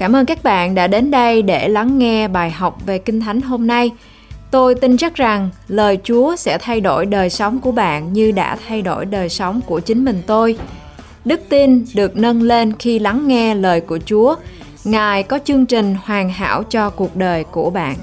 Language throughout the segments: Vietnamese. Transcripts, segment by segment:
Cảm ơn các bạn đã đến đây để lắng nghe bài học về Kinh Thánh hôm nay. Tôi tin chắc rằng lời Chúa sẽ thay đổi đời sống của bạn như đã thay đổi đời sống của chính mình tôi. Đức tin được nâng lên khi lắng nghe lời của Chúa. Ngài có chương trình hoàn hảo cho cuộc đời của bạn.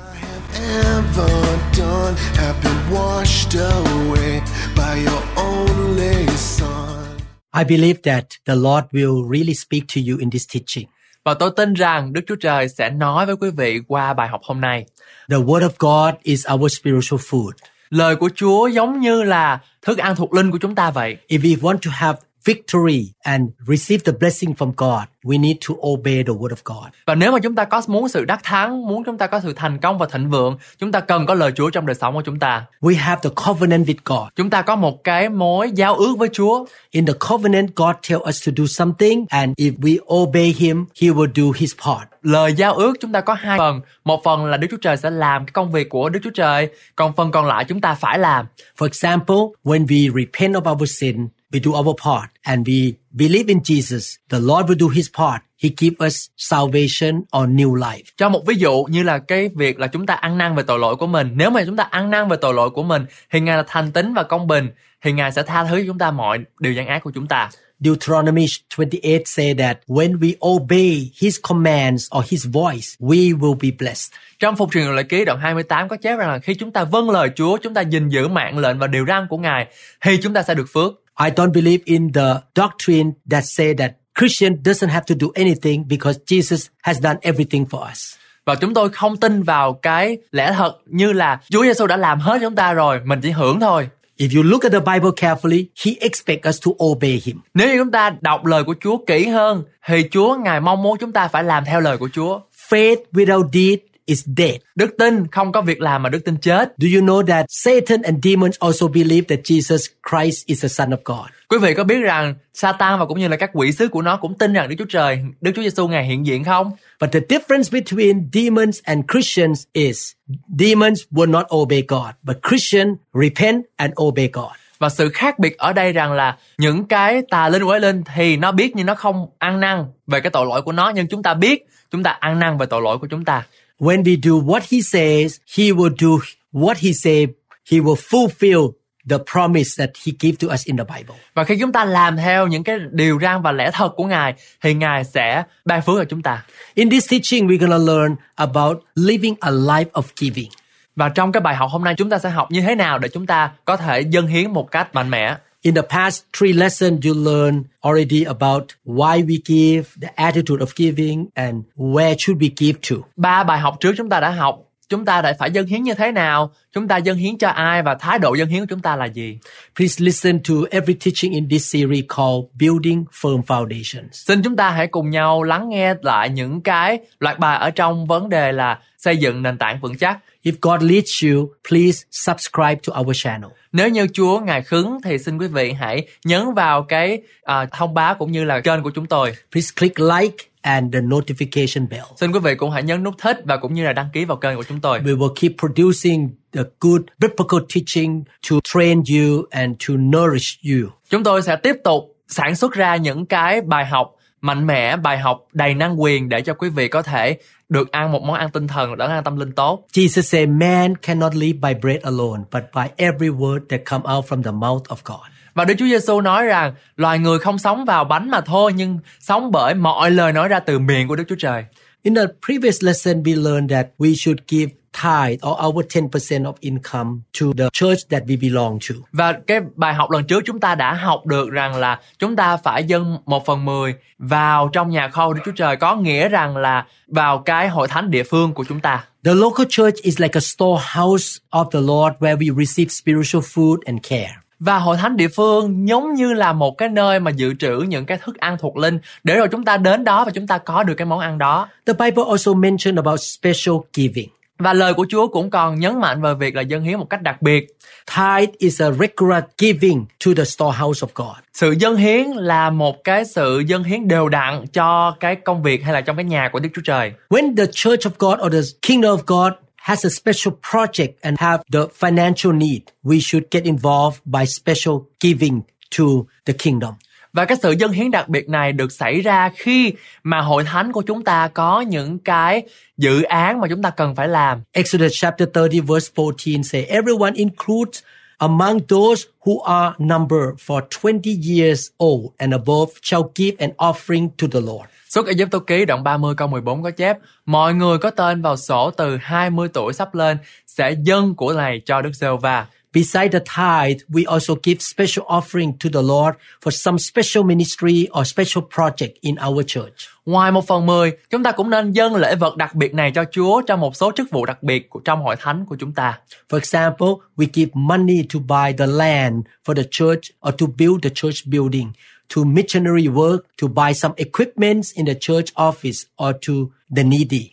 I believe that the Lord will really speak to you in this teaching. Và tôi tin rằng Đức Chúa Trời sẽ nói với quý vị qua bài học hôm nay. The Word of God is our spiritual food. Lời của Chúa giống như là thức ăn thuộc linh của chúng ta vậy. If we want to have victory and receive the blessing from God, we need to obey the Word of God. Và nếu mà chúng ta có muốn sự đắc thắng, muốn chúng ta có sự thành công và thịnh vượng, chúng ta cần có lời Chúa trong đời sống của chúng ta. We have the covenant with God. Chúng ta có một cái mối giao ước với Chúa. In the covenant, God tells us to do something, and if we obey Him, He will do His part. Lời giao ước chúng ta có hai phần. Một phần là Đức Chúa Trời sẽ làm cái công việc của Đức Chúa Trời, còn phần còn lại chúng ta phải làm. For example, when we repent of our sin, we do our part, and we believe in Jesus, the Lord will do His part. He gives us salvation or new life. Cho một ví dụ như là cái việc là chúng ta ăn năn về tội lỗi của mình. Nếu mà chúng ta ăn năn về tội lỗi của mình thì Ngài là thành tín và công bình thì Ngài sẽ tha thứ cho chúng ta mọi điều gian ác của chúng ta. Deuteronomy 28 say that when we obey His commands or His voice, we will be blessed. Trong phục truyền lời ký đoạn 28 có chép rằng là khi chúng ta vâng lời Chúa, chúng ta gìn giữ mạng lệnh và điều răn của Ngài thì chúng ta sẽ được phước. I don't believe in the doctrine that say that Christian doesn't have to do anything because Jesus has done everything for us. Và chúng tôi không tin vào cái lẽ thật như là Chúa Giêsu đã làm hết chúng ta rồi, mình chỉ hưởng thôi. If you look at the Bible carefully, He expects us to obey Him. Nếu như chúng ta đọc lời của Chúa kỹ hơn thì Chúa Ngài mong muốn chúng ta phải làm theo lời của Chúa. Faith without deed is dead. Đức tin không có việc làm mà đức tin chết. Do you know that Satan and demons also believe that Jesus Christ is the Son of God? Quý vị có biết rằng Satan và cũng như là các quỷ sứ của nó cũng tin rằng Đức Chúa Trời, Đức Chúa Giêsu ngài hiện diện không? But the difference between demons and Christians is demons will not obey God, but Christian repent and obey God. Và sự khác biệt ở đây rằng là những cái tà linh quái linh thì nó biết nhưng nó không ăn năn về cái tội lỗi của nó nhưng chúng ta biết chúng ta ăn năn về tội lỗi của chúng ta. When we do what he says, he will do what he said. He will fulfill the promise that he gave to us in the Bible. Và khi chúng ta làm theo những cái điều răn và lẽ thật của Ngài thì Ngài sẽ ban phước cho chúng ta. In this teaching, we're going to learn about living a life of giving. Và trong cái bài học hôm nay chúng ta sẽ học như thế nào để chúng ta có thể dâng hiến một cách mạnh mẽ. In the past three lessons, you learned already about why we give, the attitude of giving, and where should we give to. Ba bài học trước chúng ta đã học chúng ta đã phải dâng hiến như thế nào, chúng ta dâng hiến cho ai và thái độ dâng hiến của chúng ta là gì. Please listen to every teaching in this series called Building Firm Foundations. Xin chúng ta hãy cùng nhau lắng nghe lại những cái loạt bài ở trong vấn đề là xây dựng nền tảng vững chắc. If God leads you, please subscribe to our channel. Nếu như Chúa ngài khứng thì xin quý vị hãy nhấn vào cái à, thông báo cũng như là kênh của chúng tôi. Please click like and the notification bell. Xin quý vị cũng hãy nhấn nút thích và cũng như là đăng ký vào kênh của chúng tôi. We will keep producing the good biblical teaching to train you and to nourish you. Chúng tôi sẽ tiếp tục sản xuất ra những cái bài học mạnh mẽ, bài học đầy năng quyền để cho quý vị có thể được ăn một món ăn tinh thần, đỡ ăn tâm linh tốt. Jesus said, Man cannot live by bread alone, but by every word that come out from the mouth of God. Và Đức Chúa Giêsu nói rằng loài người không sống vào bánh mà thôi nhưng sống bởi mọi lời nói ra từ miệng của Đức Chúa Trời. In the previous lesson, we learned that we should give tithe or our 10% of income to the church that we belong to. Và cái bài học lần trước chúng ta đã học được rằng là chúng ta phải dâng một phần mười vào trong nhà kho Đức Chúa Trời có nghĩa rằng là vào cái hội thánh địa phương của chúng ta. The local church is like a storehouse of the Lord where we receive spiritual food and care. Và hội thánh địa phương giống như là một cái nơi mà dự trữ những cái thức ăn thuộc linh để rồi chúng ta đến đó và chúng ta có được cái món ăn đó. The Bible also mentioned about special giving. Và lời của Chúa cũng còn nhấn mạnh về việc là dâng hiến một cách đặc biệt. Tithe is a regular giving to the storehouse of God. Sự dâng hiến là một cái sự dâng hiến đều đặn cho cái công việc hay là trong cái nhà của Đức Chúa Trời. When the church of God or the kingdom of God has a special project and have the financial need, we should get involved by special giving to the kingdom. Và cái sự dân hiến đặc biệt này được xảy ra khi mà hội thánh của chúng ta có những cái dự án mà chúng ta cần phải làm. Exodus chapter 30 verse 14 say, Everyone includes among those who are numbered for 20 years old and above shall give an offering to the Lord. Xuất Ai Cập ký đoạn 30 câu 14 có chép Mọi người có tên vào sổ từ 20 tuổi sắp lên sẽ dâng của này cho Đức giê va Beside the tithe, we also give special offering to the Lord for some special ministry or special project in our church. Ngoài một phần mười, chúng ta cũng nên dâng lễ vật đặc biệt này cho Chúa trong một số chức vụ đặc biệt của trong hội thánh của chúng ta. For example, we give money to buy the land for the church or to build the church building, to missionary work, to buy some equipment in the church office or to the needy.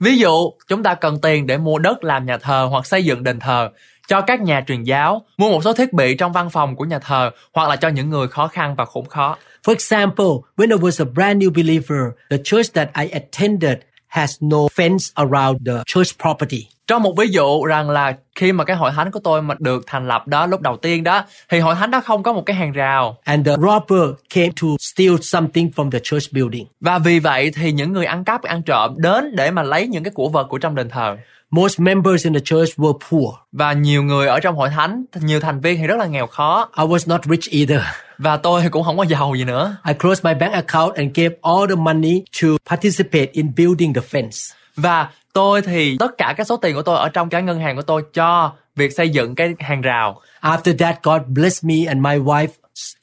Ví dụ, chúng ta cần tiền để mua đất làm nhà thờ hoặc xây dựng đền thờ, cho các nhà truyền giáo, mua một số thiết bị trong văn phòng của nhà thờ hoặc là cho những người khó khăn và khốn khó. For example, when I was a brand new believer, the church that I attended has no fence around the church property. Trong một ví dụ rằng là khi mà cái hội thánh của tôi mà được thành lập đó lúc đầu tiên đó thì hội thánh đó không có một cái hàng rào And the robber came to steal something from the church building. và vì vậy thì những người ăn cắp ăn trộm đến để mà lấy những cái của vật của trong đền thờ Most members in the church were poor. và nhiều người ở trong hội thánh nhiều thành viên thì rất là nghèo khó I was not rich either. và tôi thì cũng không có giàu gì nữa I closed my bank account and gave all the money to participate in building the fence. Và tôi thì tất cả các số tiền của tôi ở trong cái ngân hàng của tôi cho việc xây dựng cái hàng rào After that, God blessed me and my wife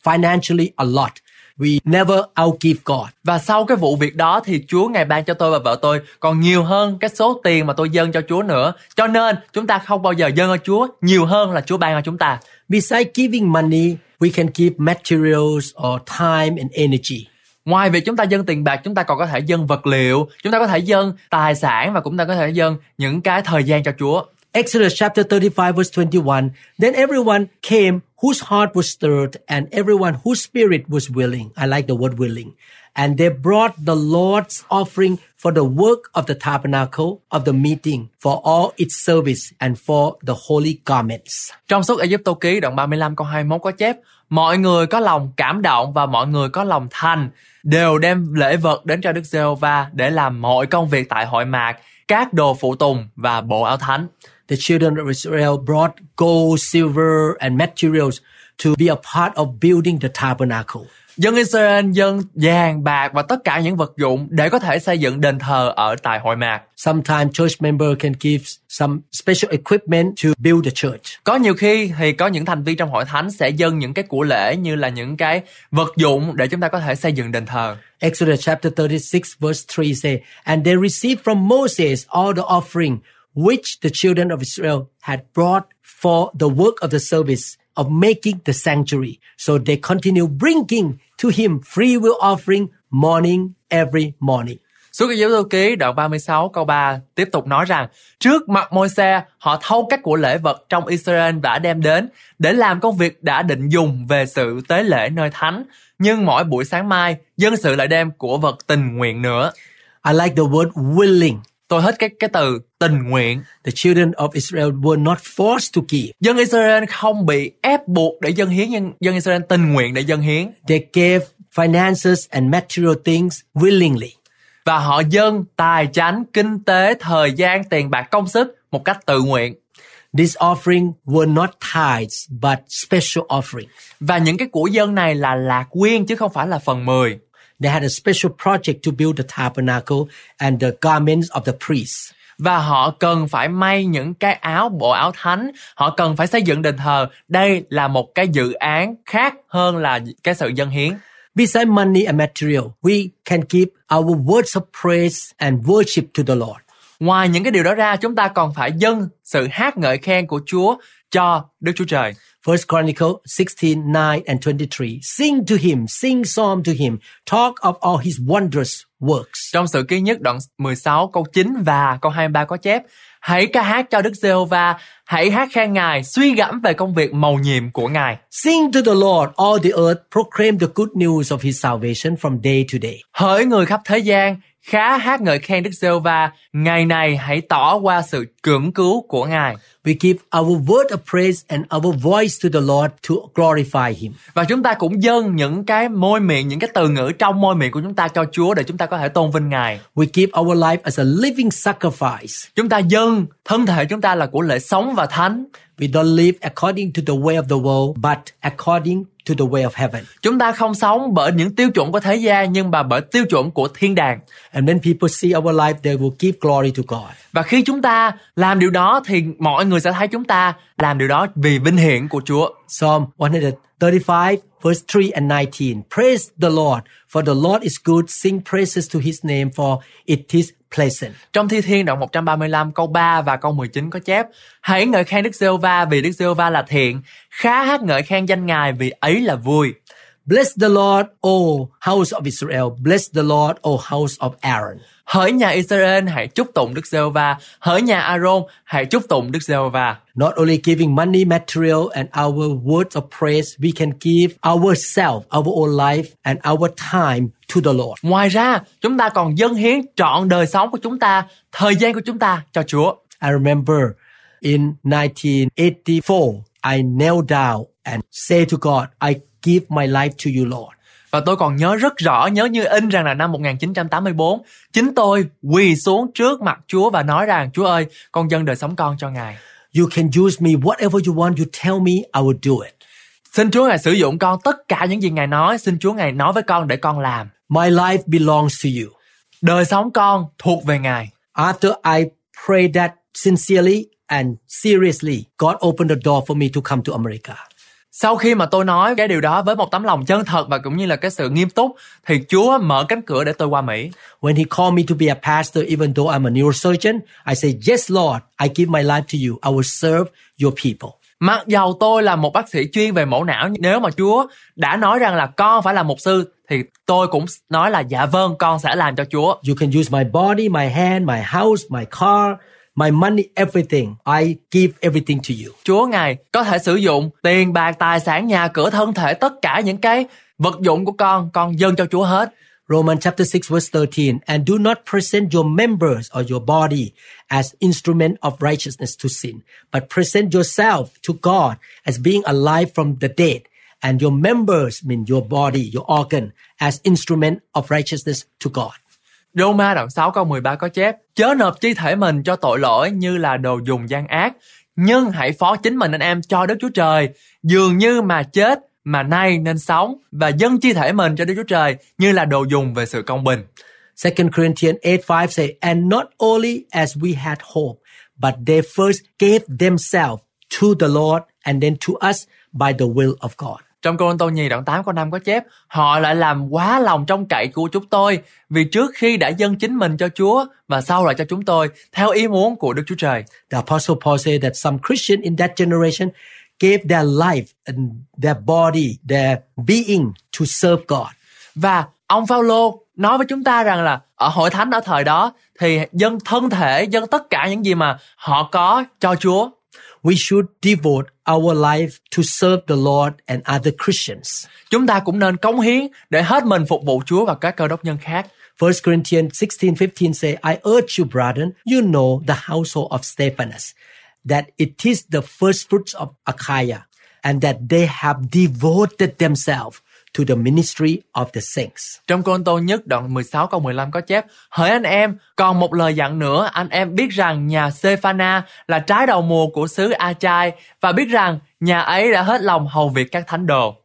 financially a lot. We never outgive God. Và sau cái vụ việc đó thì Chúa ngày ban cho tôi và vợ tôi còn nhiều hơn cái số tiền mà tôi dâng cho Chúa nữa. Cho nên chúng ta không bao giờ dâng cho Chúa nhiều hơn là Chúa ban cho chúng ta. Besides giving money, we can give materials or time and energy. Ngoài việc chúng ta dâng tiền bạc, chúng ta còn có thể dâng vật liệu, chúng ta có thể dâng tài sản và cũng ta có thể dâng những cái thời gian cho Chúa. Exodus chapter 35 verse 21. Then everyone came whose heart was stirred and everyone whose spirit was willing. I like the word willing. And they brought the Lord's offering for the work of the tabernacle of the meeting, for all its service and for the holy garments. Trong suốt Ai Cập ký đoạn 35 câu 21 có chép Mọi người có lòng cảm động và mọi người có lòng thành đều đem lễ vật đến cho Đức giê va để làm mọi công việc tại hội mạc, các đồ phụ tùng và bộ áo thánh. The children of Israel brought gold, silver, and materials to be a part of building the tabernacle. Dân Israel dân vàng, bạc và tất cả những vật dụng để có thể xây dựng đền thờ ở tại hội mạc. Sometimes church member can give some special equipment to build the church. Có nhiều khi thì có những thành viên trong hội thánh sẽ dâng những cái của lễ như là những cái vật dụng để chúng ta có thể xây dựng đền thờ. Exodus chapter 36 verse 3 say, And they received from Moses all the offering which the children of Israel had brought for the work of the service of making the sanctuary. So they continue bringing to him free will offering morning every morning. Suốt cái giáo lưu ký đoạn 36 câu 3 tiếp tục nói rằng trước mặt môi xe họ thâu các của lễ vật trong Israel đã đem đến để làm công việc đã định dùng về sự tế lễ nơi thánh. Nhưng mỗi buổi sáng mai dân sự lại đem của vật tình nguyện nữa. I like the word willing. Tôi thích cái cái từ tình nguyện. The children of Israel were not forced to give. Dân Israel không bị ép buộc để dân hiến nhưng dân Israel tình nguyện để dân hiến They gave finances and material things willingly. và họ dâng tài chánh, kinh tế, thời gian, tiền bạc, công sức một cách tự nguyện. These offering were not tithes, but special offering. Và những cái của dân này là lạc quyên chứ không phải là phần 10. They had a special project to build the tabernacle and the garments of the priests. Và họ cần phải may những cái áo, bộ áo thánh. Họ cần phải xây dựng đền thờ. Đây là một cái dự án khác hơn là cái sự dân hiến. Besides money and material, we can give our words of praise and worship to the Lord. Ngoài những cái điều đó ra, chúng ta còn phải dâng sự hát ngợi khen của Chúa cho Đức Chúa Trời. First Chronicle 16, 9 and 23. Sing to him, sing psalm to him, talk of all his wondrous works. Trong sự ký nhất đoạn 16 câu 9 và câu 23 có chép Hãy ca hát cho Đức Giê-hô-va, hãy hát khen Ngài, suy gẫm về công việc mầu nhiệm của Ngài. Sing to the Lord, all the earth, proclaim the good news of his salvation from day to day. Hỡi người khắp thế gian, khá hát ngợi khen Đức Giê-hô-va, ngày này hãy tỏ qua sự cưỡng cứu của Ngài. We give our word of praise and our voice to the Lord to glorify Him. Và chúng ta cũng dâng những cái môi miệng, những cái từ ngữ trong môi miệng của chúng ta cho Chúa để chúng ta có thể tôn vinh Ngài. We give our life as a living sacrifice. Chúng ta dâng thân thể chúng ta là của lễ sống và thánh. We don't live according to the way of the world, but according to the way of heaven. Chúng ta không sống bởi những tiêu chuẩn của thế gian nhưng mà bởi tiêu chuẩn của thiên đàng. And when people see our life, they will give glory to God. Và khi chúng ta làm điều đó thì mọi người sẽ thấy chúng ta làm điều đó vì vinh hiển của Chúa. Psalm 135, verse 3 and 19. Praise the Lord, for the Lord is good. Sing praises to his name, for it is pleasant. Trong Thi Thiên đoạn 135 câu 3 và câu 19 có chép: Hãy ngợi khen Đức Giê-hô-va vì Đức Giê-hô-va là thiện, khá hát ngợi khen danh Ngài vì ấy là vui. Bless the Lord, O house of Israel. Bless the Lord, O house of Aaron. Hỡi nhà Israel hãy chúc tụng Đức Giê-hô-va, hỡi nhà Aaron hãy chúc tụng Đức Giê-hô-va. Not only giving money, material, and our words of praise, we can give ourselves, our own life, and our time to the Lord. Ngoài ra, chúng ta còn dâng hiến trọn đời sống của chúng ta, thời gian của chúng ta cho Chúa. I remember in 1984, I knelt down and say to God, I give my life to you, Lord. Và tôi còn nhớ rất rõ, nhớ như in rằng là năm 1984, chính tôi quỳ xuống trước mặt Chúa và nói rằng, Chúa ơi, con dâng đời sống con cho Ngài. You can use me whatever you want. You tell me, I will do it. Xin Chúa Ngài sử dụng con tất cả những gì Ngài nói, xin Chúa Ngài nói với con để con làm. My life belongs to you. Đời sống con thuộc về Ngài. After I prayed that sincerely and seriously, God opened the door for me to come to America. Sau khi mà tôi nói cái điều đó với một tấm lòng chân thật và cũng như là cái sự nghiêm túc thì Chúa mở cánh cửa để tôi qua Mỹ. When he called me to be a pastor, even though I'm a neurosurgeon, I say, Yes, Lord, I give my life to you. I will serve your people. Mặc dầu tôi là một bác sĩ chuyên về mổ não, nếu mà Chúa đã nói rằng là con phải là mục sư thì tôi cũng nói là dạ vâng, con sẽ làm cho Chúa. You can use my body, my hand, my house, my car, my money, everything. I give everything to you. Chúa Ngài có thể sử dụng tiền bạc, tài sản, nhà cửa, thân thể, tất cả những cái vật dụng của con, con dâng cho Chúa hết. Romans chapter 6 verse 13 and do not present your members or your body as instrument of righteousness to sin but present yourself to God as being alive from the dead and your members mean your body your organ as instrument of righteousness to God Roma đoạn 6 câu 13 có chép Chớ nộp chi thể mình cho tội lỗi như là đồ dùng gian ác Nhưng hãy phó chính mình anh em cho Đức Chúa Trời Dường như mà chết mà nay nên sống Và dâng chi thể mình cho Đức Chúa Trời Như là đồ dùng về sự công bình 2 Corinthians 8 5 say, And not only as we had hope, but they first gave themselves to the Lord and then to us by the will of God. Trong Cô Tô Nhì đoạn 8 câu 5 có chép Họ lại làm quá lòng trong cậy của chúng tôi Vì trước khi đã dâng chính mình cho Chúa Và sau lại cho chúng tôi Theo ý muốn của Đức Chúa Trời The Apostle Paul said that some Christian in that generation gave their life and their body, their being to serve God. Và ông Phaolô nói với chúng ta rằng là ở hội thánh ở thời đó thì dân thân thể, dân tất cả những gì mà họ có cho Chúa. We should devote our life to serve the Lord and other Christians. Chúng ta cũng nên cống hiến để hết mình phục vụ Chúa và các cơ đốc nhân khác. 1 Corinthians 16:15 say, I urge you, brethren, you know the household of Stephanus, that it is the first fruits of Achaia, and that they have devoted themselves to the ministry of the saints. Trong Côn Tô nhất đoạn 16 câu 15 có chép Hỡi anh em, còn một lời dặn nữa, anh em biết rằng nhà Sephana là trái đầu mùa của xứ A-chai và biết rằng nhà ấy đã hết lòng hầu việc các thánh đồ.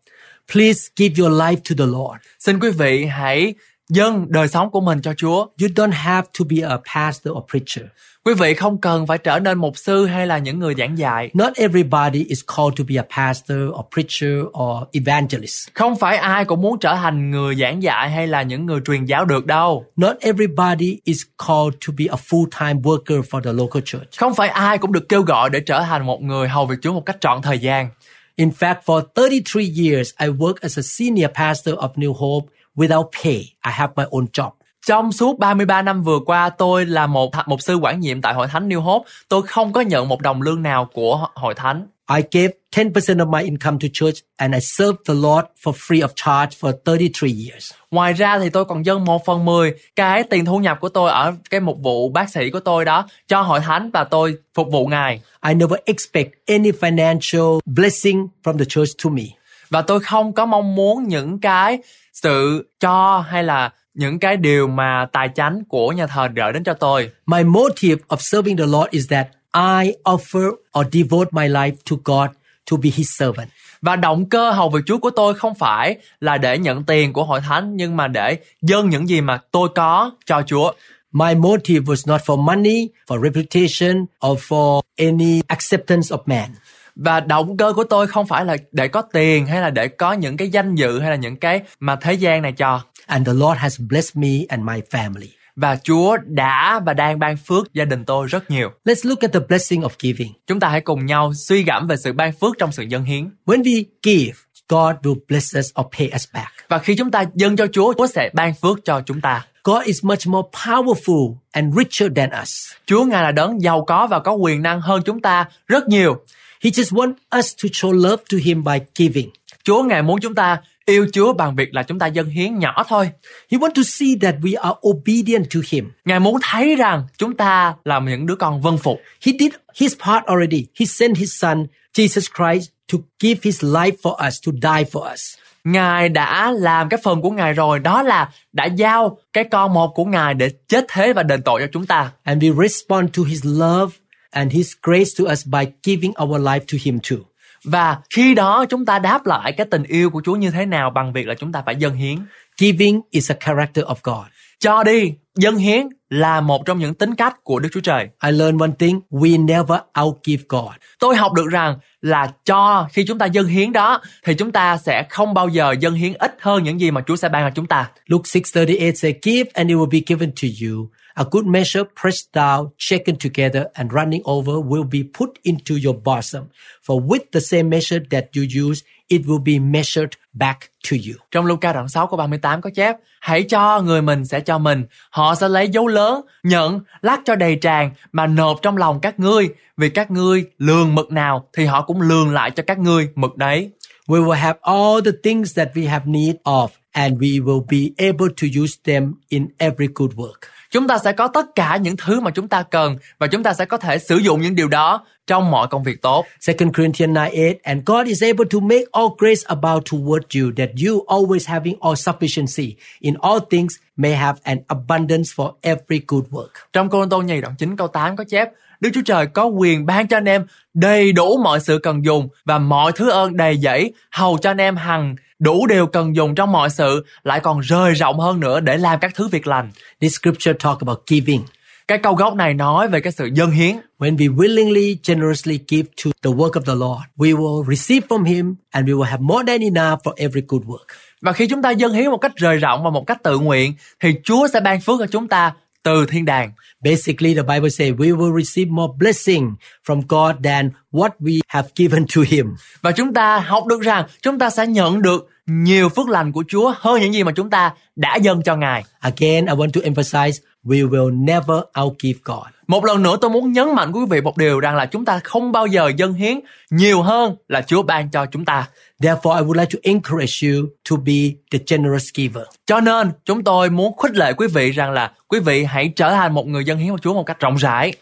Please give your life to the Lord. Xin quý vị hãy dâng đời sống của mình cho Chúa. You don't have to be a pastor or preacher. Quý vị không cần phải trở nên mục sư hay là những người giảng dạy. Not everybody is called to be a pastor or preacher or evangelist. Không phải ai cũng muốn trở thành người giảng dạy hay là những người truyền giáo được đâu. Not everybody is called to be a full-time worker for the local church. Không phải ai cũng được kêu gọi để trở thành một người hầu việc Chúa một cách trọn thời gian. In fact, for 33 years, I worked as a senior pastor of New Hope without pay. I have my own job. Trong suốt 33 năm vừa qua, tôi là một mục sư quản nhiệm tại Hội Thánh New Hope. Tôi không có nhận một đồng lương nào của Hội Thánh. I gave 10% of my income to church and I served the Lord for free of charge for 33 years. Ngoài ra thì tôi còn dâng một phần mười cái tiền thu nhập của tôi ở cái mục vụ bác sĩ của tôi đó cho hội thánh và tôi phục vụ ngài. I never expect any financial blessing from the church to me. Và tôi không có mong muốn những cái sự cho hay là những cái điều mà tài chánh của nhà thờ gửi đến cho tôi. My motive of serving the Lord is that I offer or devote my life to God to be his servant. Và động cơ hầu việc Chúa của tôi không phải là để nhận tiền của hội thánh nhưng mà để dâng những gì mà tôi có cho Chúa. My motive was not for money, for reputation, or for any acceptance of man. Và động cơ của tôi không phải là để có tiền hay là để có những cái danh dự hay là những cái mà thế gian này cho. And the Lord has blessed me and my family. Và Chúa đã và đang ban phước gia đình tôi rất nhiều. Let's look at the blessing of giving. Chúng ta hãy cùng nhau suy gẫm về sự ban phước trong sự dân hiến. When we give, God will bless us or pay us back. Và khi chúng ta dâng cho Chúa, Chúa sẽ ban phước cho chúng ta. God is much more powerful and richer than us. Chúa Ngài là đấng giàu có và có quyền năng hơn chúng ta rất nhiều. He just wants us to show love to Him by giving. Chúa Ngài muốn chúng ta yêu Chúa bằng việc là chúng ta dâng hiến nhỏ thôi. He wants to see that we are obedient to Him. Ngài muốn thấy rằng chúng ta là những đứa con vâng phục. He did His part already. He sent His Son, Jesus Christ, to give His life for us, to die for us. Ngài đã làm cái phần của Ngài rồi, đó là đã giao cái con một của Ngài để chết thế và đền tội cho chúng ta. And we respond to His love and His grace to us by giving our life to Him too. Và khi đó chúng ta đáp lại cái tình yêu của Chúa như thế nào bằng việc là chúng ta phải dâng hiến. Giving is a character of God. Cho đi, dâng hiến là một trong những tính cách của Đức Chúa Trời. I learned one thing, we never outgive God. Tôi học được rằng là cho khi chúng ta dâng hiến đó thì chúng ta sẽ không bao giờ dâng hiến ít hơn những gì mà Chúa sẽ ban cho chúng ta. Luke 6:38 says, "Give and it will be given to you. A good measure pressed down, shaken together and running over will be put into your bosom. For with the same measure that you use, it will be measured back to you." Trong Luca đoạn 6 câu 38 có chép Hãy cho người mình sẽ cho mình Họ sẽ lấy dấu lớn Nhận lắc cho đầy tràn Mà nộp trong lòng các ngươi Vì các ngươi lường mực nào Thì họ cũng lường lại cho các ngươi mực đấy We will have all the things that we have need of and we will be able to use them in every good work. Chúng ta sẽ có tất cả những thứ mà chúng ta cần Và chúng ta sẽ có thể sử dụng những điều đó Trong mọi công việc tốt 2 Corinthians 9 8 and God is able to make all grace abound toward you that you always having all sufficiency in all things may have an abundance for every good work. Trong Cô Tô nhì đoạn 9 câu 8 có chép Đức Chúa Trời có quyền ban cho anh em đầy đủ mọi sự cần dùng và mọi thứ ơn đầy dẫy hầu cho anh em hằng đủ điều cần dùng trong mọi sự lại còn rời rộng hơn nữa để làm các thứ việc lành. This scripture talk about giving. Cái câu gốc này nói về cái sự dân hiến. When we willingly, generously give to the work of the Lord, we will receive from Him and we will have more than enough for every good work. Và khi chúng ta dân hiến một cách rời rộng và một cách tự nguyện thì Chúa sẽ ban phước cho chúng ta từ thiên đàng. Basically, the Bible says we will receive more blessing from God than what we have given to Him. Và chúng ta học được rằng chúng ta sẽ nhận được nhiều phước lành của Chúa hơn những gì mà chúng ta đã dâng cho Ngài. Again, I want to emphasize we will never outgive God. Một lần nữa tôi muốn nhấn mạnh quý vị một điều rằng là chúng ta không bao giờ dâng hiến nhiều hơn là Chúa ban cho chúng ta. Therefore, I would like to encourage you to be the generous giver. Cho nên chúng tôi muốn khích lệ quý vị rằng là quý vị hãy trở thành một người dân hiến của Chúa một cách rộng rãi.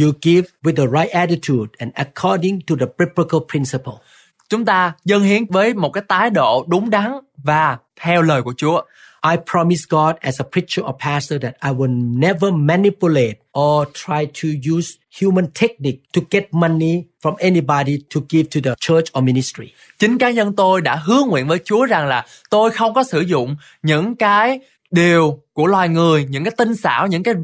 You give with the right attitude and according to the biblical principle. Chúng ta dâng hiến với một cái thái độ đúng đắn và theo lời của Chúa. I promise God as a preacher or pastor that I will never manipulate or try to use human technique to get money from anybody to give to the church or ministry. Chính cá nhân tôi đã hứa nguyện với Chúa rằng là tôi không có sử dụng những cái điều của loài người, những cái tinh xảo, những cái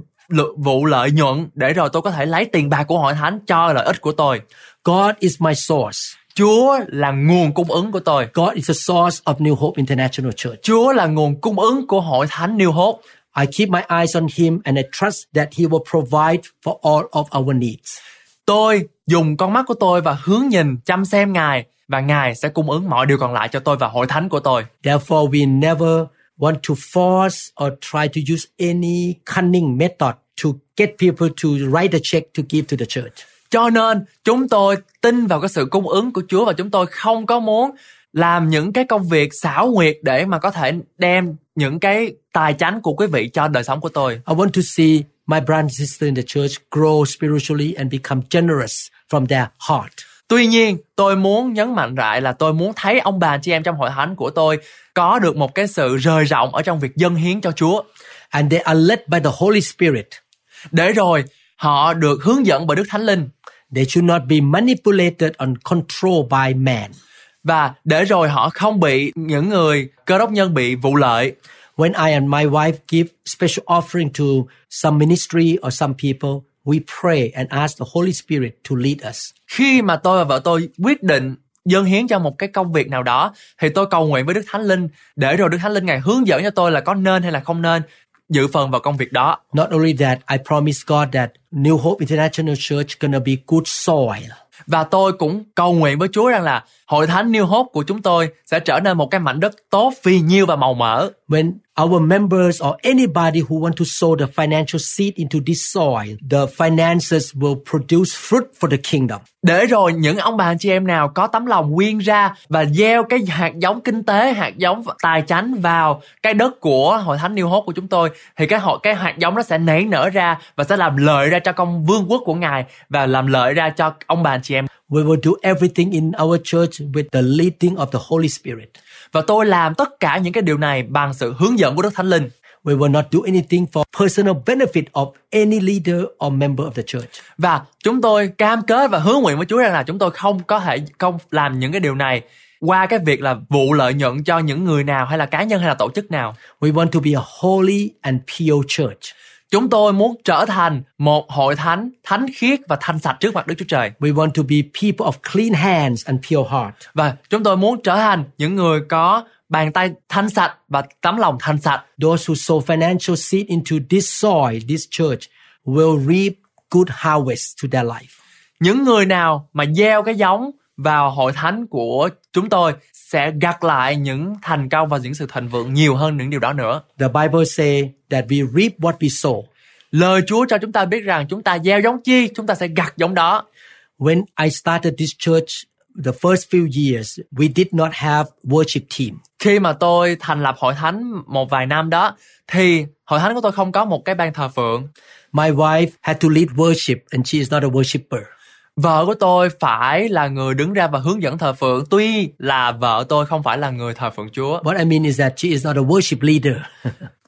vụ lợi nhuận để rồi tôi có thể lấy tiền bạc của hội thánh cho lợi ích của tôi. God is my source. Chúa là nguồn cung ứng của tôi. God is the source of New Hope International Church. Chúa là nguồn cung ứng của hội thánh New Hope. I keep my eyes on Him and I trust that He will provide for all of our needs. Tôi dùng con mắt của tôi và hướng nhìn chăm xem Ngài và Ngài sẽ cung ứng mọi điều còn lại cho tôi và hội thánh của tôi. Therefore, we never want to force or try to use any cunning method to get people to write a check to give to the church. Cho nên chúng tôi tin vào cái sự cung ứng của Chúa và chúng tôi không có muốn làm những cái công việc xảo quyệt để mà có thể đem những cái tài chánh của quý vị cho đời sống của tôi. I want to see my brother and sister in the church grow spiritually and become generous from their heart. Tuy nhiên, tôi muốn nhấn mạnh lại là tôi muốn thấy ông bà chị em trong hội thánh của tôi có được một cái sự rời rộng ở trong việc dâng hiến cho Chúa. And they are led by the Holy Spirit. Để rồi họ được hướng dẫn bởi Đức Thánh Linh They should not be manipulated and controlled by man. và để rồi họ không bị những người cơ đốc nhân bị vụ lợi. When I and my wife give special offering to some ministry or some people, we pray and ask the Holy Spirit to lead us. Khi mà tôi và vợ tôi quyết định dâng hiến cho một cái công việc nào đó thì tôi cầu nguyện với Đức Thánh Linh để rồi Đức Thánh Linh ngài hướng dẫn cho tôi là có nên hay là không nên dự phần vào công việc đó. Not only that, I promise God that New Hope International Church gonna be good soil. Và tôi cũng cầu nguyện với Chúa rằng là hội thánh New Hope của chúng tôi sẽ trở nên một cái mảnh đất tốt, phì nhiêu và màu mỡ. When our members or anybody who want to sow the financial seed into this soil, the finances will produce fruit for the kingdom. Để rồi những ông bà anh chị em nào có tấm lòng quyên ra và gieo cái hạt giống kinh tế, hạt giống tài chánh vào cái đất của hội thánh New Hope của chúng tôi thì cái hội cái hạt giống nó sẽ nảy nở ra và sẽ làm lợi ra cho công vương quốc của Ngài và làm lợi ra cho ông bà anh chị em. We will do everything in our church with the leading of the Holy Spirit. Và tôi làm tất cả những cái điều này bằng sự hướng dẫn của Đức Thánh Linh. We will not do anything for personal benefit of any leader or member of the church. Và chúng tôi cam kết và hứa nguyện với Chúa rằng là chúng tôi không có thể không làm những cái điều này qua cái việc là vụ lợi nhuận cho những người nào hay là cá nhân hay là tổ chức nào. We want to be a holy and pure church. Chúng tôi muốn trở thành một hội thánh thánh khiết và thanh sạch trước mặt Đức Chúa Trời. We want to be people of clean hands and pure heart. Và chúng tôi muốn trở thành những người có bàn tay thanh sạch và tấm lòng thanh sạch. Those who sow financial seed into this soil, this church, will reap good harvest to their life. Những người nào mà gieo cái giống vào hội thánh của chúng tôi sẽ gặt lại những thành công và những sự thịnh vượng nhiều hơn những điều đó nữa. The Bible say that we reap what we sow. Lời Chúa cho chúng ta biết rằng chúng ta gieo giống chi, chúng ta sẽ gặt giống đó. When I started this church, the first few years, we did not have worship team. Khi mà tôi thành lập hội thánh một vài năm đó thì hội thánh của tôi không có một cái ban thờ phượng. My wife had to lead worship and she is not a worshiper. Vợ của tôi phải là người đứng ra và hướng dẫn thờ phượng. Tuy là vợ tôi không phải là người thờ phượng Chúa. What I mean is that she is not a worship leader.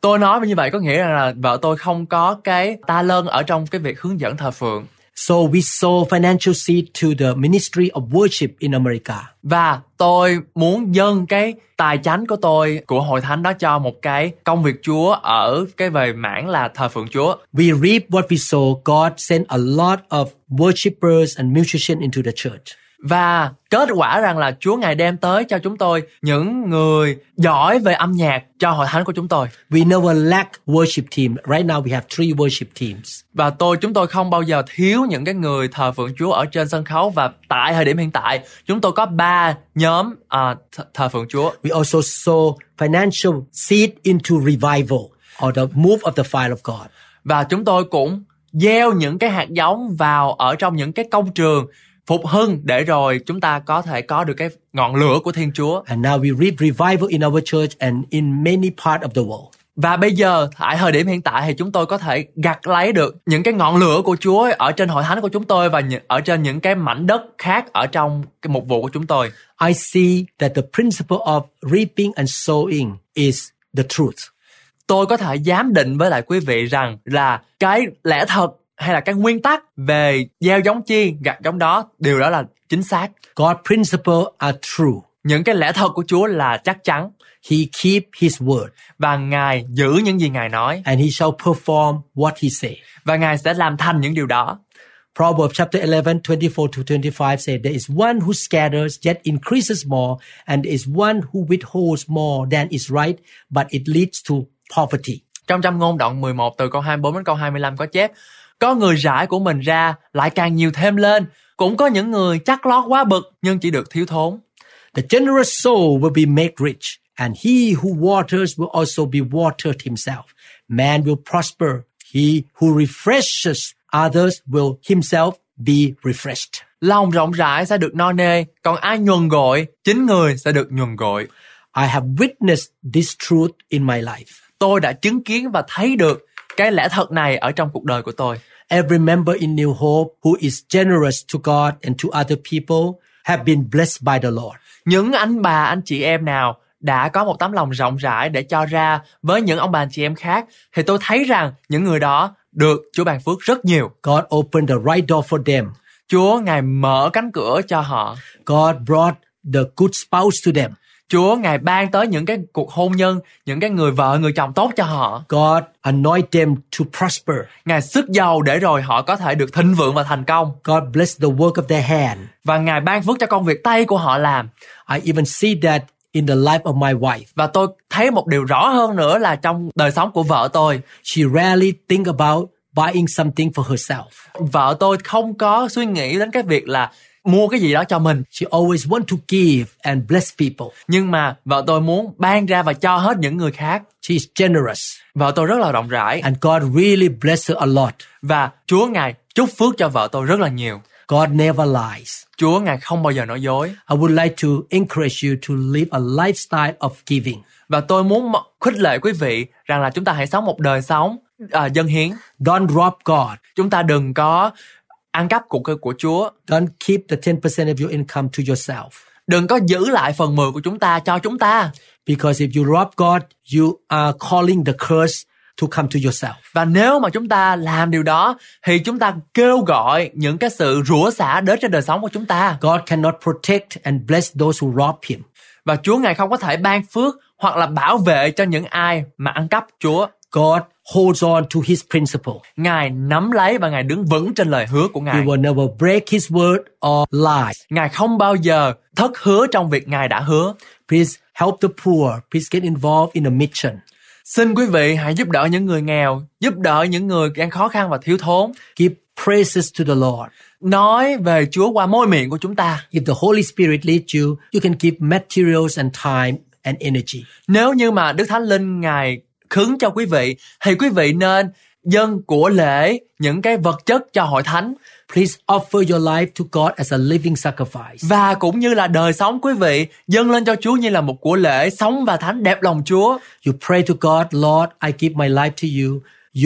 Tôi nói như vậy có nghĩa rằng là vợ tôi không có cái ta lân ở trong cái việc hướng dẫn thờ phượng so we sow financial seed to the ministry of worship in America. Và tôi muốn dâng cái tài chánh của tôi của hội thánh đó cho một cái công việc Chúa ở cái về mảng là thờ phượng Chúa. We reap what we sow. God sent a lot of worshipers and musicians into the church. Và kết quả rằng là Chúa Ngài đem tới cho chúng tôi những người giỏi về âm nhạc cho hội thánh của chúng tôi. We never lack worship team. Right now we have three worship teams. Và tôi chúng tôi không bao giờ thiếu những cái người thờ phượng Chúa ở trên sân khấu và tại thời điểm hiện tại chúng tôi có ba nhóm th- thờ phượng Chúa. We also sow financial seed into revival or the move of the fire of God. Và chúng tôi cũng gieo những cái hạt giống vào ở trong những cái công trường phục hưng để rồi chúng ta có thể có được cái ngọn lửa của Thiên Chúa. And now we reap revival in our church and in many parts of the world. Và bây giờ tại thời điểm hiện tại thì chúng tôi có thể gặt lấy được những cái ngọn lửa của Chúa ở trên hội thánh của chúng tôi và ở trên những cái mảnh đất khác ở trong cái mục vụ của chúng tôi. I see that the principle of reaping and sowing is the truth. Tôi có thể giám định với lại quý vị rằng là cái lẽ thật hay là cái nguyên tắc về gieo giống chi gặt giống đó điều đó là chính xác. God's principles are true. Những cái lẽ thật của Chúa là chắc chắn He keep his word và Ngài giữ những gì Ngài nói and he shall perform what he say. và Ngài sẽ làm thành những điều đó. Proverbs chapter 11, 24 to 25 say, There is one who scatters yet increases more, and there is one who withholds more than is right, but it leads to poverty. Trong trăm ngôn đoạn 11 từ câu 24 đến câu 25 có chép Có người rải của mình ra lại càng nhiều thêm lên Cũng có những người chắc lót quá bực nhưng chỉ được thiếu thốn The generous soul will be made rich, and he who waters will also be watered himself. Man will prosper. He who refreshes others will himself be refreshed. Lòng rộng rãi sẽ được no nê, còn ai nhuần gội, chính người sẽ được nhuần gội. I have witnessed this truth in my life. Tôi đã chứng kiến và thấy được cái lẽ thật này ở trong cuộc đời của tôi. Every member in New Hope who is generous to God and to other people have been blessed by the Lord. Những anh bà, anh chị em nào đã có một tấm lòng rộng rãi để cho ra với những ông bà anh chị em khác thì tôi thấy rằng những người đó được Chúa ban phước rất nhiều. God opened the right door for them. Chúa Ngài mở cánh cửa cho họ. God brought the good spouse to them. Chúa Ngài ban tới những cái cuộc hôn nhân, những cái người vợ, người chồng tốt cho họ. God anoint them to prosper. Ngài sức giàu để rồi họ có thể được thịnh vượng và thành công. God bless the work of their hand. Và Ngài ban phước cho công việc tay của họ làm. I even see that in the life of my wife. Và tôi thấy một điều rõ hơn nữa là trong đời sống của vợ tôi. She rarely think about buying something for herself. Vợ tôi không có suy nghĩ đến cái việc là mua cái gì đó cho mình. She always want to give and bless people. Nhưng mà vợ tôi muốn ban ra và cho hết những người khác. She is generous Vợ tôi rất là rộng rãi. and God really bless her a lot. Và Chúa Ngài chúc phước cho vợ tôi rất là nhiều. God never lies. Chúa Ngài không bao giờ nói dối. I would like to encourage you to live a lifestyle of giving. Và tôi muốn khích lệ quý vị rằng là chúng ta hãy sống một đời sống à, dân hiến. Don't rob God. Chúng ta đừng có ăn cắp của của Chúa. Don't keep the 10% of your income to yourself. Đừng có giữ lại phần 10 của chúng ta cho chúng ta. Because if you rob God, you are calling the curse to come to yourself. Và nếu mà chúng ta làm điều đó thì chúng ta kêu gọi những cái sự rủa xả đến trên đời sống của chúng ta. God cannot protect and bless those who rob him. Và Chúa Ngài không có thể ban phước hoặc là bảo vệ cho những ai mà ăn cắp Chúa. God holds on to his principle. Ngài nắm lấy và Ngài đứng vững trên lời hứa của He Ngài. will never break his word or lie. Ngài không bao giờ thất hứa trong việc Ngài đã hứa. Please help the poor. Please get involved in a mission. Xin quý vị hãy giúp đỡ những người nghèo, giúp đỡ những người đang khó khăn và thiếu thốn. Give praises to the Lord. Nói về Chúa qua môi miệng của chúng ta. If the Holy Spirit leads you, you can give materials and time and energy. Nếu như mà Đức Thánh Linh Ngài khứng cho quý vị thì quý vị nên dâng của lễ những cái vật chất cho hội thánh Please offer your life to God as a living sacrifice. và cũng như là đời sống quý vị dâng lên cho Chúa như là một của lễ sống và thánh đẹp lòng Chúa. You pray to God, Lord, I give my life to you.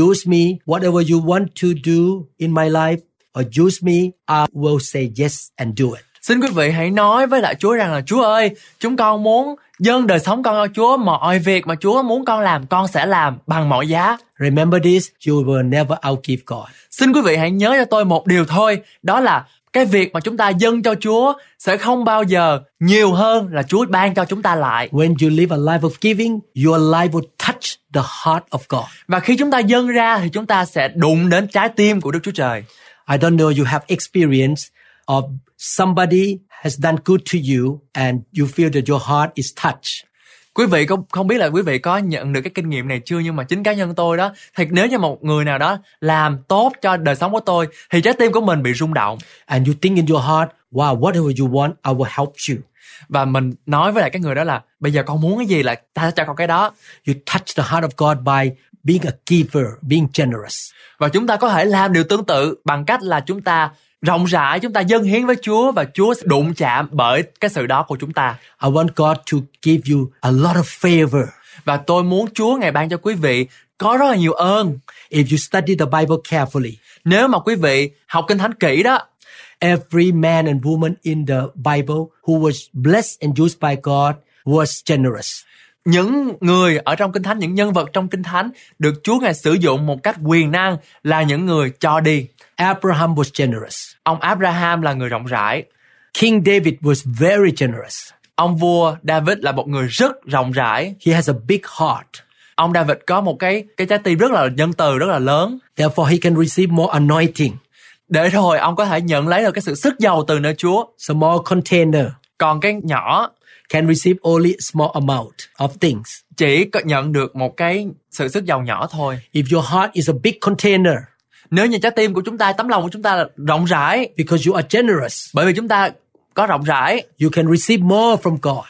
Use me, whatever you want to do in my life, or use me, I will say yes and do it. Xin quý vị hãy nói với lại Chúa rằng là Chúa ơi, chúng con muốn dâng đời sống con cho Chúa mọi việc mà Chúa muốn con làm con sẽ làm bằng mọi giá. Remember this, you will never outgive God. Xin quý vị hãy nhớ cho tôi một điều thôi, đó là cái việc mà chúng ta dâng cho Chúa sẽ không bao giờ nhiều hơn là Chúa ban cho chúng ta lại. When you live a life of giving, your life will touch the heart of God. Và khi chúng ta dâng ra thì chúng ta sẽ đụng đến trái tim của Đức Chúa Trời. I don't know you have experience of somebody has done good to you and you feel that your heart is touched. Quý vị không không biết là quý vị có nhận được cái kinh nghiệm này chưa nhưng mà chính cá nhân tôi đó thì nếu như một người nào đó làm tốt cho đời sống của tôi thì trái tim của mình bị rung động And you think in your heart, wow, whatever you want, I will help you. và mình nói với lại cái người đó là bây giờ con muốn cái gì là ta sẽ cho con cái đó You touch the heart of God by being a giver, being generous. và chúng ta có thể làm điều tương tự bằng cách là chúng ta rộng rãi chúng ta dâng hiến với Chúa và Chúa sẽ đụng chạm bởi cái sự đó của chúng ta I want God to give you a lot of favor. và tôi muốn Chúa ngày ban cho quý vị có rất là nhiều ơn If you study the Bible carefully, nếu mà quý vị học kinh thánh kỹ đó every man and woman in the Bible who was blessed and used by God was generous. những người ở trong kinh thánh những nhân vật trong kinh thánh được Chúa ngài sử dụng một cách quyền năng là những người cho đi Abraham was generous. ông Abraham là người rộng rãi King David was very generous. ông vua David là một người rất rộng rãi He has a big heart. ông David có một cái cái trái tim rất là nhân từ rất là lớn Therefore, he can receive more anointing. để rồi ông có thể nhận lấy được cái sự sức giàu từ nơi Chúa Small container còn cái nhỏ can receive only small amount of things. chỉ nhận được một cái sự sức giàu nhỏ thôi If your heart is a big container, nếu như trái tim của chúng ta tấm lòng của chúng ta là rộng rãi because you are generous, bởi vì chúng ta có rộng rãi you can receive more from God.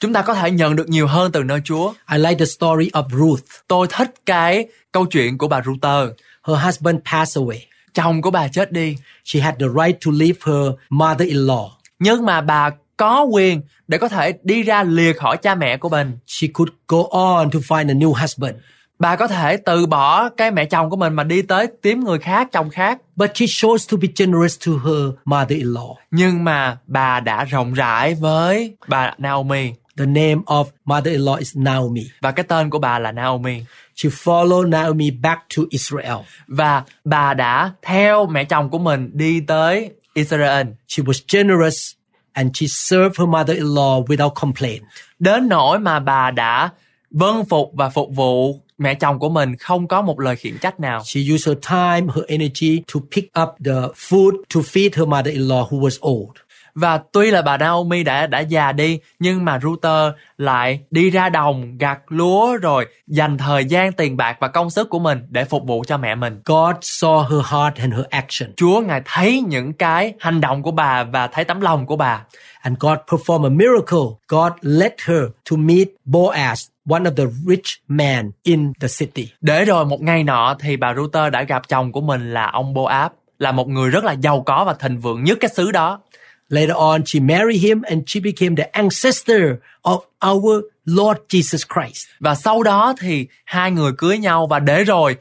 chúng ta có thể nhận được nhiều hơn từ nơi Chúa I like the story of Ruth. tôi thích cái câu chuyện của bà Ruther Her husband passed away. chồng của bà chết đi She had the right to leave her mother-in-law. nhưng mà bà có quyền để có thể đi ra lìa khỏi cha mẹ của mình She could go on to find a new husband. Bà có thể từ bỏ cái mẹ chồng của mình mà đi tới tìm người khác chồng khác But she chose to be generous to her mother-in-law. nhưng mà bà đã rộng rãi với bà Naomi The name of mother-in-law is Naomi. và cái tên của bà là Naomi She followed Naomi back to Israel. và bà đã theo mẹ chồng của mình đi tới Israel She was generous and she served her mother-in-law without complaint. đến nỗi mà bà đã vâng phục và phục vụ mẹ chồng của mình không có một lời khiển trách nào She used her time, her energy to pick up the food to feed her mother-in-law who was old. và tuy là bà Naomi đã đã già đi nhưng mà Ruther lại đi ra đồng gặt lúa rồi dành thời gian tiền bạc và công sức của mình để phục vụ cho mẹ mình God saw her heart and her action. Chúa ngài thấy những cái hành động của bà và thấy tấm lòng của bà And God performed a miracle. God led her to meet Boaz, one of the rich men in the city. để rồi một ngày nọ thì bà Ruther đã gặp chồng của mình là ông Boab là một người rất là giàu có và thịnh vượng nhất cái xứ đó Later on, she married him and she became the ancestor of our Lord Jesus Christ. Và sau đó thì hai người cưới nhau và để rồi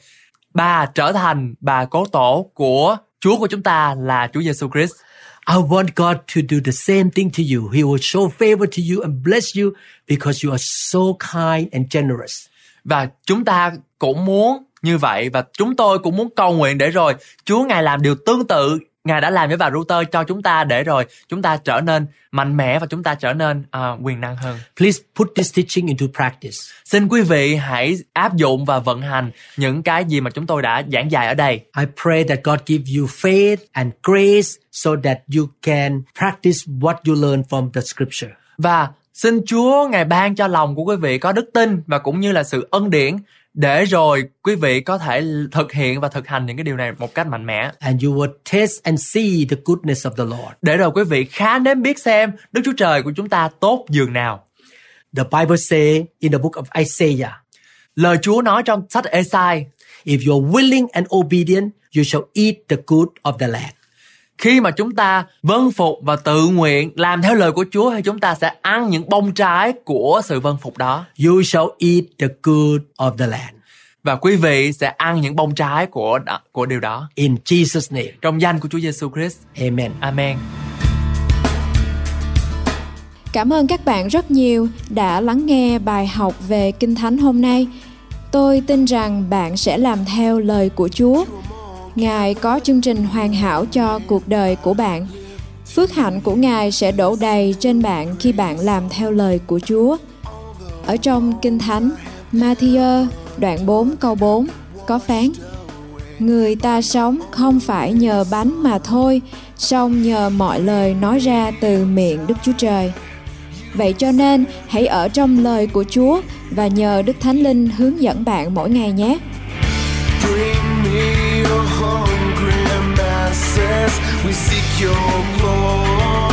bà trở thành bà cố tổ của Chúa của chúng ta là Chúa Giêsu Christ. I want God to do the same thing to you. He will show favor to you and bless you because you are so kind and generous. Và chúng ta cũng muốn như vậy và chúng tôi cũng muốn cầu nguyện để rồi Chúa Ngài làm điều tương tự Ngài đã làm với bà Ruther cho chúng ta để rồi chúng ta trở nên mạnh mẽ và chúng ta trở nên à, quyền năng hơn. Please put this teaching into practice. Xin quý vị hãy áp dụng và vận hành những cái gì mà chúng tôi đã giảng dạy ở đây. I pray that God give you faith and grace so that you can practice what you learn from the scripture. Và xin Chúa Ngài ban cho lòng của quý vị có đức tin và cũng như là sự ân điển để rồi quý vị có thể thực hiện và thực hành những cái điều này một cách mạnh mẽ. And you will taste and see the goodness of the Lord. Để rồi quý vị khá nếm biết xem Đức Chúa Trời của chúng ta tốt dường nào. The Bible say in the book of Isaiah, Lời Chúa nói trong sách Esai if you're willing and obedient, you shall eat the good of the land. Khi mà chúng ta vâng phục và tự nguyện làm theo lời của Chúa thì chúng ta sẽ ăn những bông trái của sự vâng phục đó You shall eat the good of the land. và quý vị sẽ ăn những bông trái của của điều đó In Jesus' name. trong danh của Chúa Giêsu Christ. Amen. Amen. Cảm ơn các bạn rất nhiều đã lắng nghe bài học về Kinh Thánh hôm nay. Tôi tin rằng bạn sẽ làm theo lời của Chúa. Ngài có chương trình hoàn hảo cho cuộc đời của bạn. Phước hạnh của Ngài sẽ đổ đầy trên bạn khi bạn làm theo lời của Chúa. Ở trong Kinh Thánh, Matthew đoạn 4 câu 4 có phán Người ta sống không phải nhờ bánh mà thôi, song nhờ mọi lời nói ra từ miệng Đức Chúa Trời. Vậy cho nên hãy ở trong lời của Chúa và nhờ Đức Thánh Linh hướng dẫn bạn mỗi ngày nhé. Hungry masses. We seek your glory.